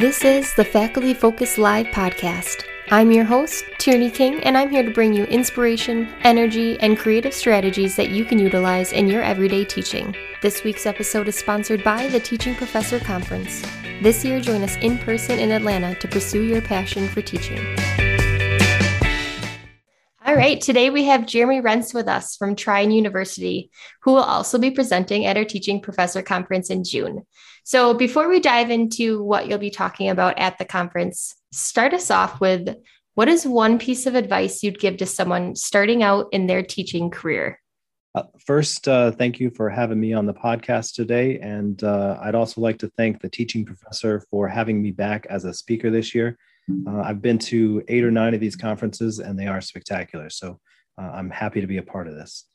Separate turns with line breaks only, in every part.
This is the Faculty Focus Live podcast. I'm your host, Tierney King, and I'm here to bring you inspiration, energy, and creative strategies that you can utilize in your everyday teaching. This week's episode is sponsored by the Teaching Professor Conference. This year, join us in person in Atlanta to pursue your passion for teaching. All right, today we have Jeremy Rentz with us from Trine University, who will also be presenting at our Teaching Professor Conference in June. So, before we dive into what you'll be talking about at the conference, start us off with what is one piece of advice you'd give to someone starting out in their teaching career?
Uh, first, uh, thank you for having me on the podcast today. And uh, I'd also like to thank the teaching professor for having me back as a speaker this year. Uh, I've been to eight or nine of these conferences, and they are spectacular. So uh, I'm happy to be a part of this.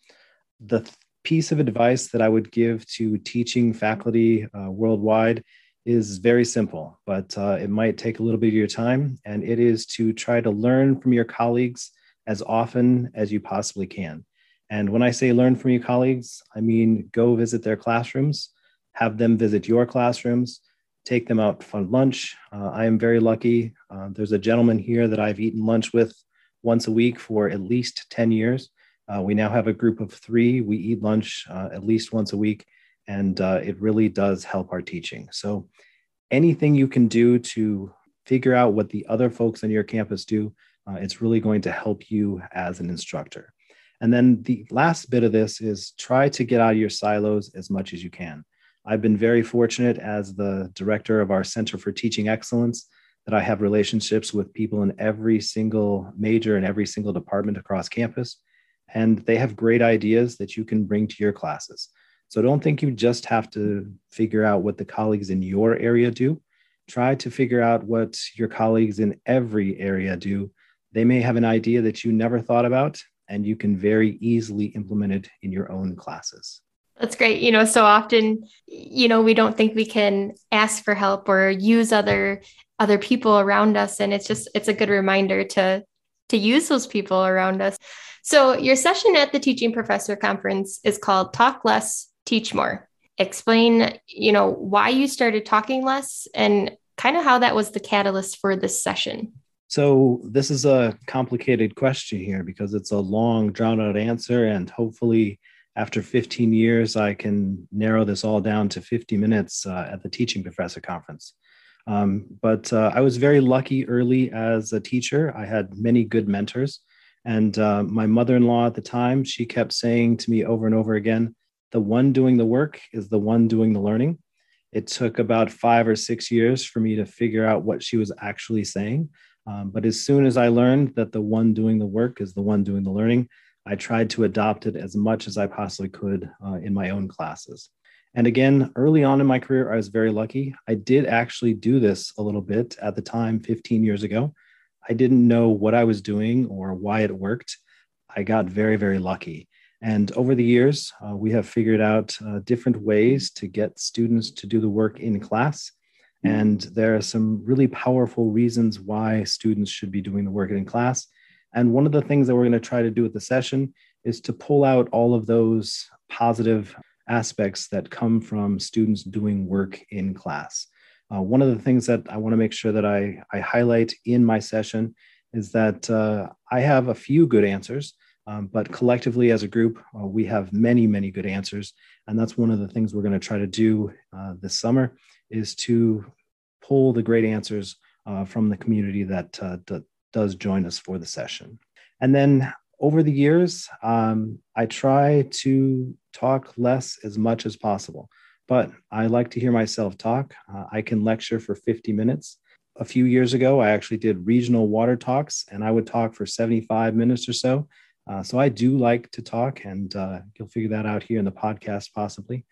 The th- piece of advice that I would give to teaching faculty uh, worldwide is very simple, but uh, it might take a little bit of your time, and it is to try to learn from your colleagues as often as you possibly can. And when I say learn from your colleagues, I mean go visit their classrooms, have them visit your classrooms, take them out for lunch. Uh, I am very lucky. Uh, there's a gentleman here that I've eaten lunch with once a week for at least 10 years. Uh, we now have a group of three. We eat lunch uh, at least once a week, and uh, it really does help our teaching. So, anything you can do to figure out what the other folks on your campus do, uh, it's really going to help you as an instructor. And then the last bit of this is try to get out of your silos as much as you can. I've been very fortunate as the director of our Center for Teaching Excellence that I have relationships with people in every single major and every single department across campus. And they have great ideas that you can bring to your classes. So don't think you just have to figure out what the colleagues in your area do. Try to figure out what your colleagues in every area do. They may have an idea that you never thought about, and you can very easily implement it in your own classes.
That's great. You know, so often, you know, we don't think we can ask for help or use other other people around us and it's just it's a good reminder to to use those people around us. So, your session at the Teaching Professor Conference is called Talk Less, Teach More. Explain, you know, why you started talking less and kind of how that was the catalyst for this session.
So, this is a complicated question here because it's a long, drawn out answer, and hopefully, after 15 years, I can narrow this all down to 50 minutes uh, at the Teaching Professor Conference. Um, but uh, I was very lucky early as a teacher. I had many good mentors. And uh, my mother in law at the time, she kept saying to me over and over again, the one doing the work is the one doing the learning. It took about five or six years for me to figure out what she was actually saying. Um, but as soon as I learned that the one doing the work is the one doing the learning, I tried to adopt it as much as I possibly could uh, in my own classes. And again, early on in my career, I was very lucky. I did actually do this a little bit at the time 15 years ago. I didn't know what I was doing or why it worked. I got very, very lucky. And over the years, uh, we have figured out uh, different ways to get students to do the work in class. And there are some really powerful reasons why students should be doing the work in class. And one of the things that we're going to try to do at the session is to pull out all of those positive aspects that come from students doing work in class. Uh, one of the things that I want to make sure that I, I highlight in my session is that uh, I have a few good answers, um, but collectively as a group, uh, we have many, many good answers. And that's one of the things we're going to try to do uh, this summer is to pull the great answers uh, from the community that uh, d- does join us for the session. And then over the years, um, I try to talk less as much as possible, but I like to hear myself talk. Uh, I can lecture for 50 minutes. A few years ago, I actually did regional water talks, and I would talk for 75 minutes or so. Uh, so I do like to talk, and uh, you'll figure that out here in the podcast possibly.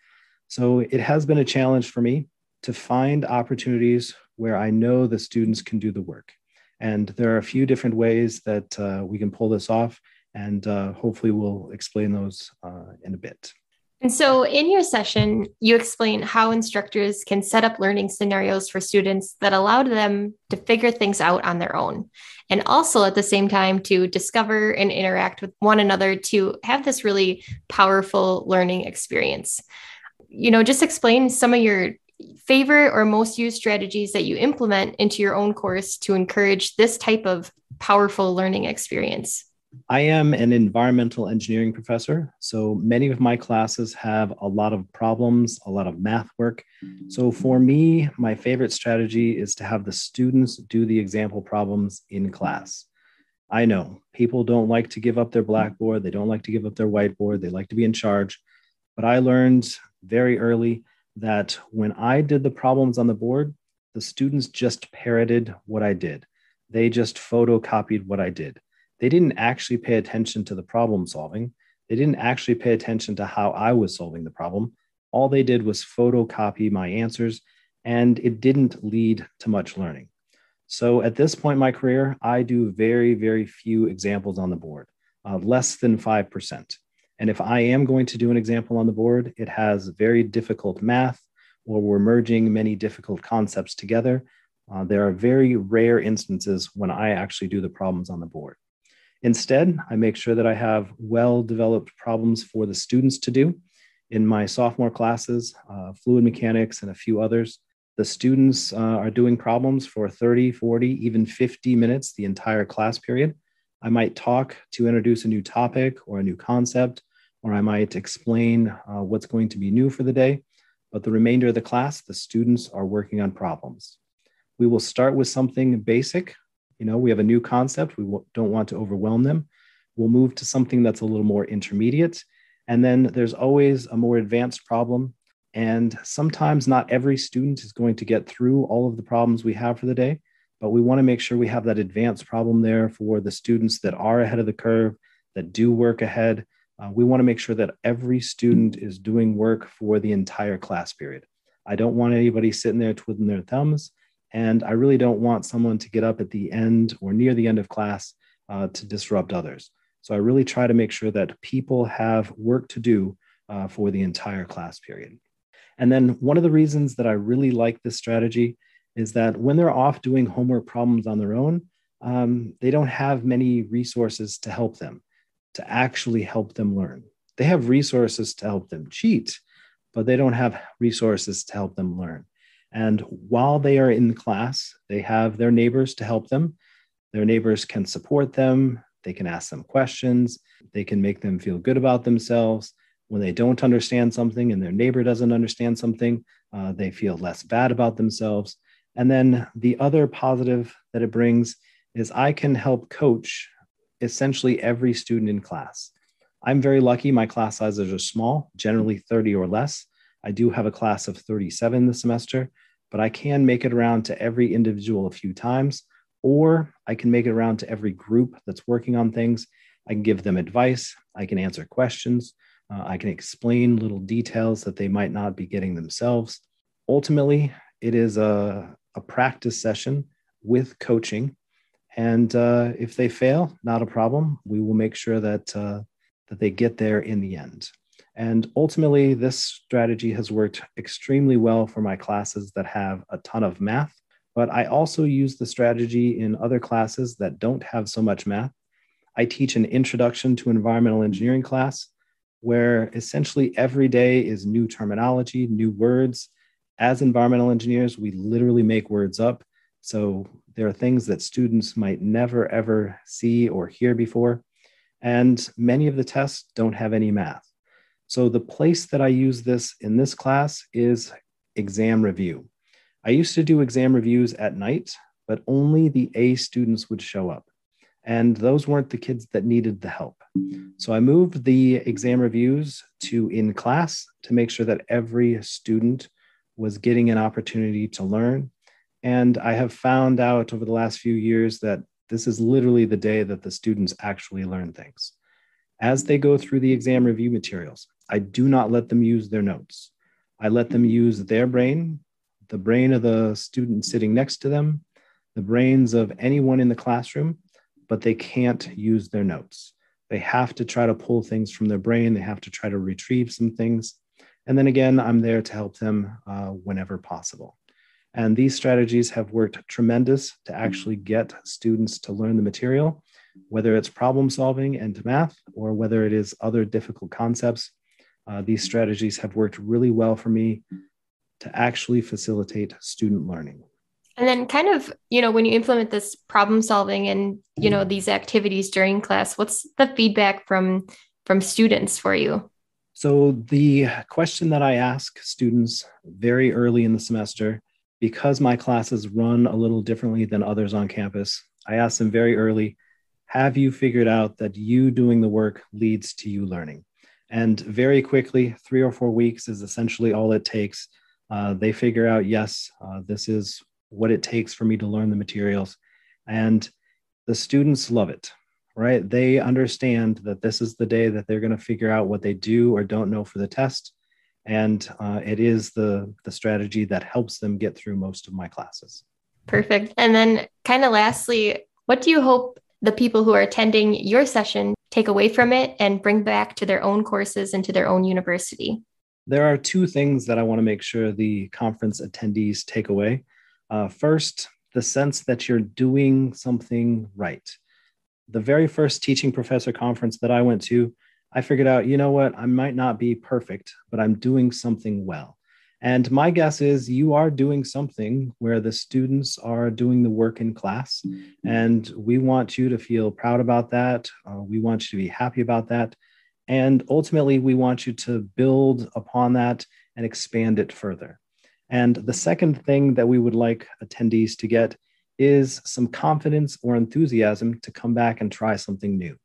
So it has been a challenge for me to find opportunities where I know the students can do the work. And there are a few different ways that uh, we can pull this off and uh, hopefully we'll explain those uh, in a bit.
And so, in your session, you explain how instructors can set up learning scenarios for students that allow them to figure things out on their own, and also at the same time to discover and interact with one another to have this really powerful learning experience. You know, just explain some of your favorite or most used strategies that you implement into your own course to encourage this type of powerful learning experience?
I am an environmental engineering professor. So many of my classes have a lot of problems, a lot of math work. So for me, my favorite strategy is to have the students do the example problems in class. I know people don't like to give up their blackboard, they don't like to give up their whiteboard, they like to be in charge. But I learned very early that when I did the problems on the board, the students just parroted what I did. They just photocopied what I did. They didn't actually pay attention to the problem solving. They didn't actually pay attention to how I was solving the problem. All they did was photocopy my answers, and it didn't lead to much learning. So at this point in my career, I do very, very few examples on the board, uh, less than 5%. And if I am going to do an example on the board, it has very difficult math or we're merging many difficult concepts together. Uh, there are very rare instances when I actually do the problems on the board. Instead, I make sure that I have well developed problems for the students to do. In my sophomore classes, uh, fluid mechanics, and a few others, the students uh, are doing problems for 30, 40, even 50 minutes the entire class period. I might talk to introduce a new topic or a new concept, or I might explain uh, what's going to be new for the day. But the remainder of the class, the students are working on problems. We will start with something basic. You know, we have a new concept. We don't want to overwhelm them. We'll move to something that's a little more intermediate. And then there's always a more advanced problem. And sometimes not every student is going to get through all of the problems we have for the day, but we want to make sure we have that advanced problem there for the students that are ahead of the curve, that do work ahead, uh, we want to make sure that every student is doing work for the entire class period. I don't want anybody sitting there twiddling their thumbs. And I really don't want someone to get up at the end or near the end of class uh, to disrupt others. So I really try to make sure that people have work to do uh, for the entire class period. And then one of the reasons that I really like this strategy is that when they're off doing homework problems on their own, um, they don't have many resources to help them to actually help them learn. They have resources to help them cheat, but they don't have resources to help them learn. And while they are in class, they have their neighbors to help them. Their neighbors can support them, they can ask them questions, they can make them feel good about themselves. When they don't understand something and their neighbor doesn't understand something, uh, they feel less bad about themselves. And then the other positive that it brings is I can help coach essentially every student in class. I'm very lucky. My class sizes are small, generally 30 or less. I do have a class of 37 this semester, but I can make it around to every individual a few times, or I can make it around to every group that's working on things. I can give them advice. I can answer questions. Uh, I can explain little details that they might not be getting themselves. Ultimately, it is a, a practice session with coaching and uh, if they fail, not a problem. We will make sure that uh, that they get there in the end. And ultimately, this strategy has worked extremely well for my classes that have a ton of math. But I also use the strategy in other classes that don't have so much math. I teach an introduction to environmental engineering class where essentially every day is new terminology, new words. As environmental engineers, we literally make words up. So there are things that students might never ever see or hear before. And many of the tests don't have any math. So the place that I use this in this class is exam review. I used to do exam reviews at night, but only the A students would show up. And those weren't the kids that needed the help. So I moved the exam reviews to in class to make sure that every student was getting an opportunity to learn and I have found out over the last few years that this is literally the day that the students actually learn things. As they go through the exam review materials, I do not let them use their notes. I let them use their brain, the brain of the student sitting next to them, the brains of anyone in the classroom, but they can't use their notes. They have to try to pull things from their brain, they have to try to retrieve some things. And then again, I'm there to help them uh, whenever possible. And these strategies have worked tremendous to actually get students to learn the material, whether it's problem solving and math or whether it is other difficult concepts. Uh, these strategies have worked really well for me. to actually facilitate student learning.
And then kind of, you know, when you implement this problem solving and, you know, these activities during class, what's the feedback from from students for you?
So the question that I ask students very early in the semester, because my classes run a little differently than others on campus, I ask them very early, have you figured out that you doing the work leads to you learning? And very quickly, three or four weeks is essentially all it takes. Uh, they figure out, yes, uh, this is what it takes for me to learn the materials. And the students love it, right? They understand that this is the day that they're going to figure out what they do or don't know for the test. And uh, it is the, the strategy that helps them get through most of my classes.
Perfect. And then, kind of lastly, what do you hope the people who are attending your session take away from it and bring back to their own courses and to their own university?
There are two things that I want to make sure the conference attendees take away. Uh, first, the sense that you're doing something right. The very first teaching professor conference that I went to, I figured out, you know what, I might not be perfect, but I'm doing something well. And my guess is you are doing something where the students are doing the work in class. And we want you to feel proud about that. Uh, we want you to be happy about that. And ultimately, we want you to build upon that and expand it further. And the second thing that we would like attendees to get is some confidence or enthusiasm to come back and try something new.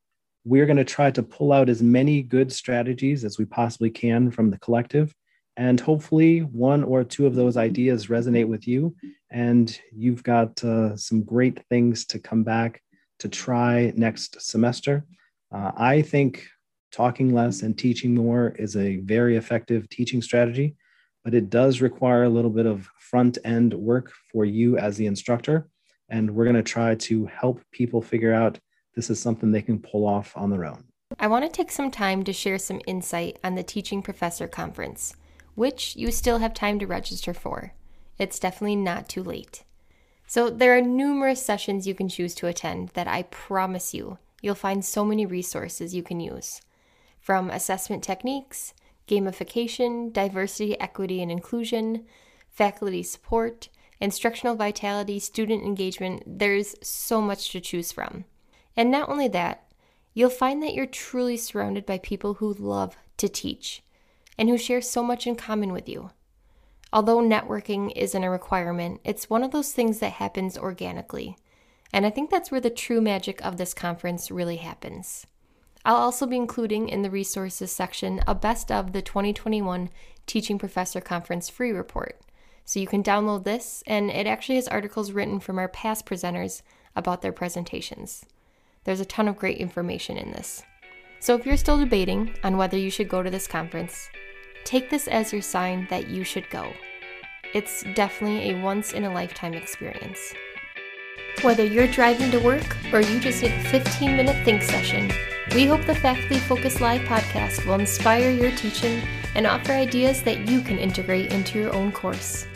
We're going to try to pull out as many good strategies as we possibly can from the collective. And hopefully, one or two of those ideas resonate with you, and you've got uh, some great things to come back to try next semester. Uh, I think talking less and teaching more is a very effective teaching strategy but it does require a little bit of front end work for you as the instructor. And we're going to try to help people figure out this is something they can pull off on their own.
I want to take some time to share some insight on the Teaching Professor Conference, which you still have time to register for. It's definitely not too late. So, there are numerous sessions you can choose to attend that I promise you, you'll find so many resources you can use. From assessment techniques, gamification, diversity, equity, and inclusion, faculty support, instructional vitality, student engagement. There's so much to choose from. And not only that, you'll find that you're truly surrounded by people who love to teach and who share so much in common with you. Although networking isn't a requirement, it's one of those things that happens organically. And I think that's where the true magic of this conference really happens. I'll also be including in the resources section a best of the 2021 Teaching Professor Conference free report. So you can download this, and it actually has articles written from our past presenters about their presentations. There's a ton of great information in this. So if you're still debating on whether you should go to this conference, take this as your sign that you should go. It's definitely a once in a lifetime experience. Whether you're driving to work or you just need a 15 minute think session, we hope the Faculty Focus Live podcast will inspire your teaching and offer ideas that you can integrate into your own course.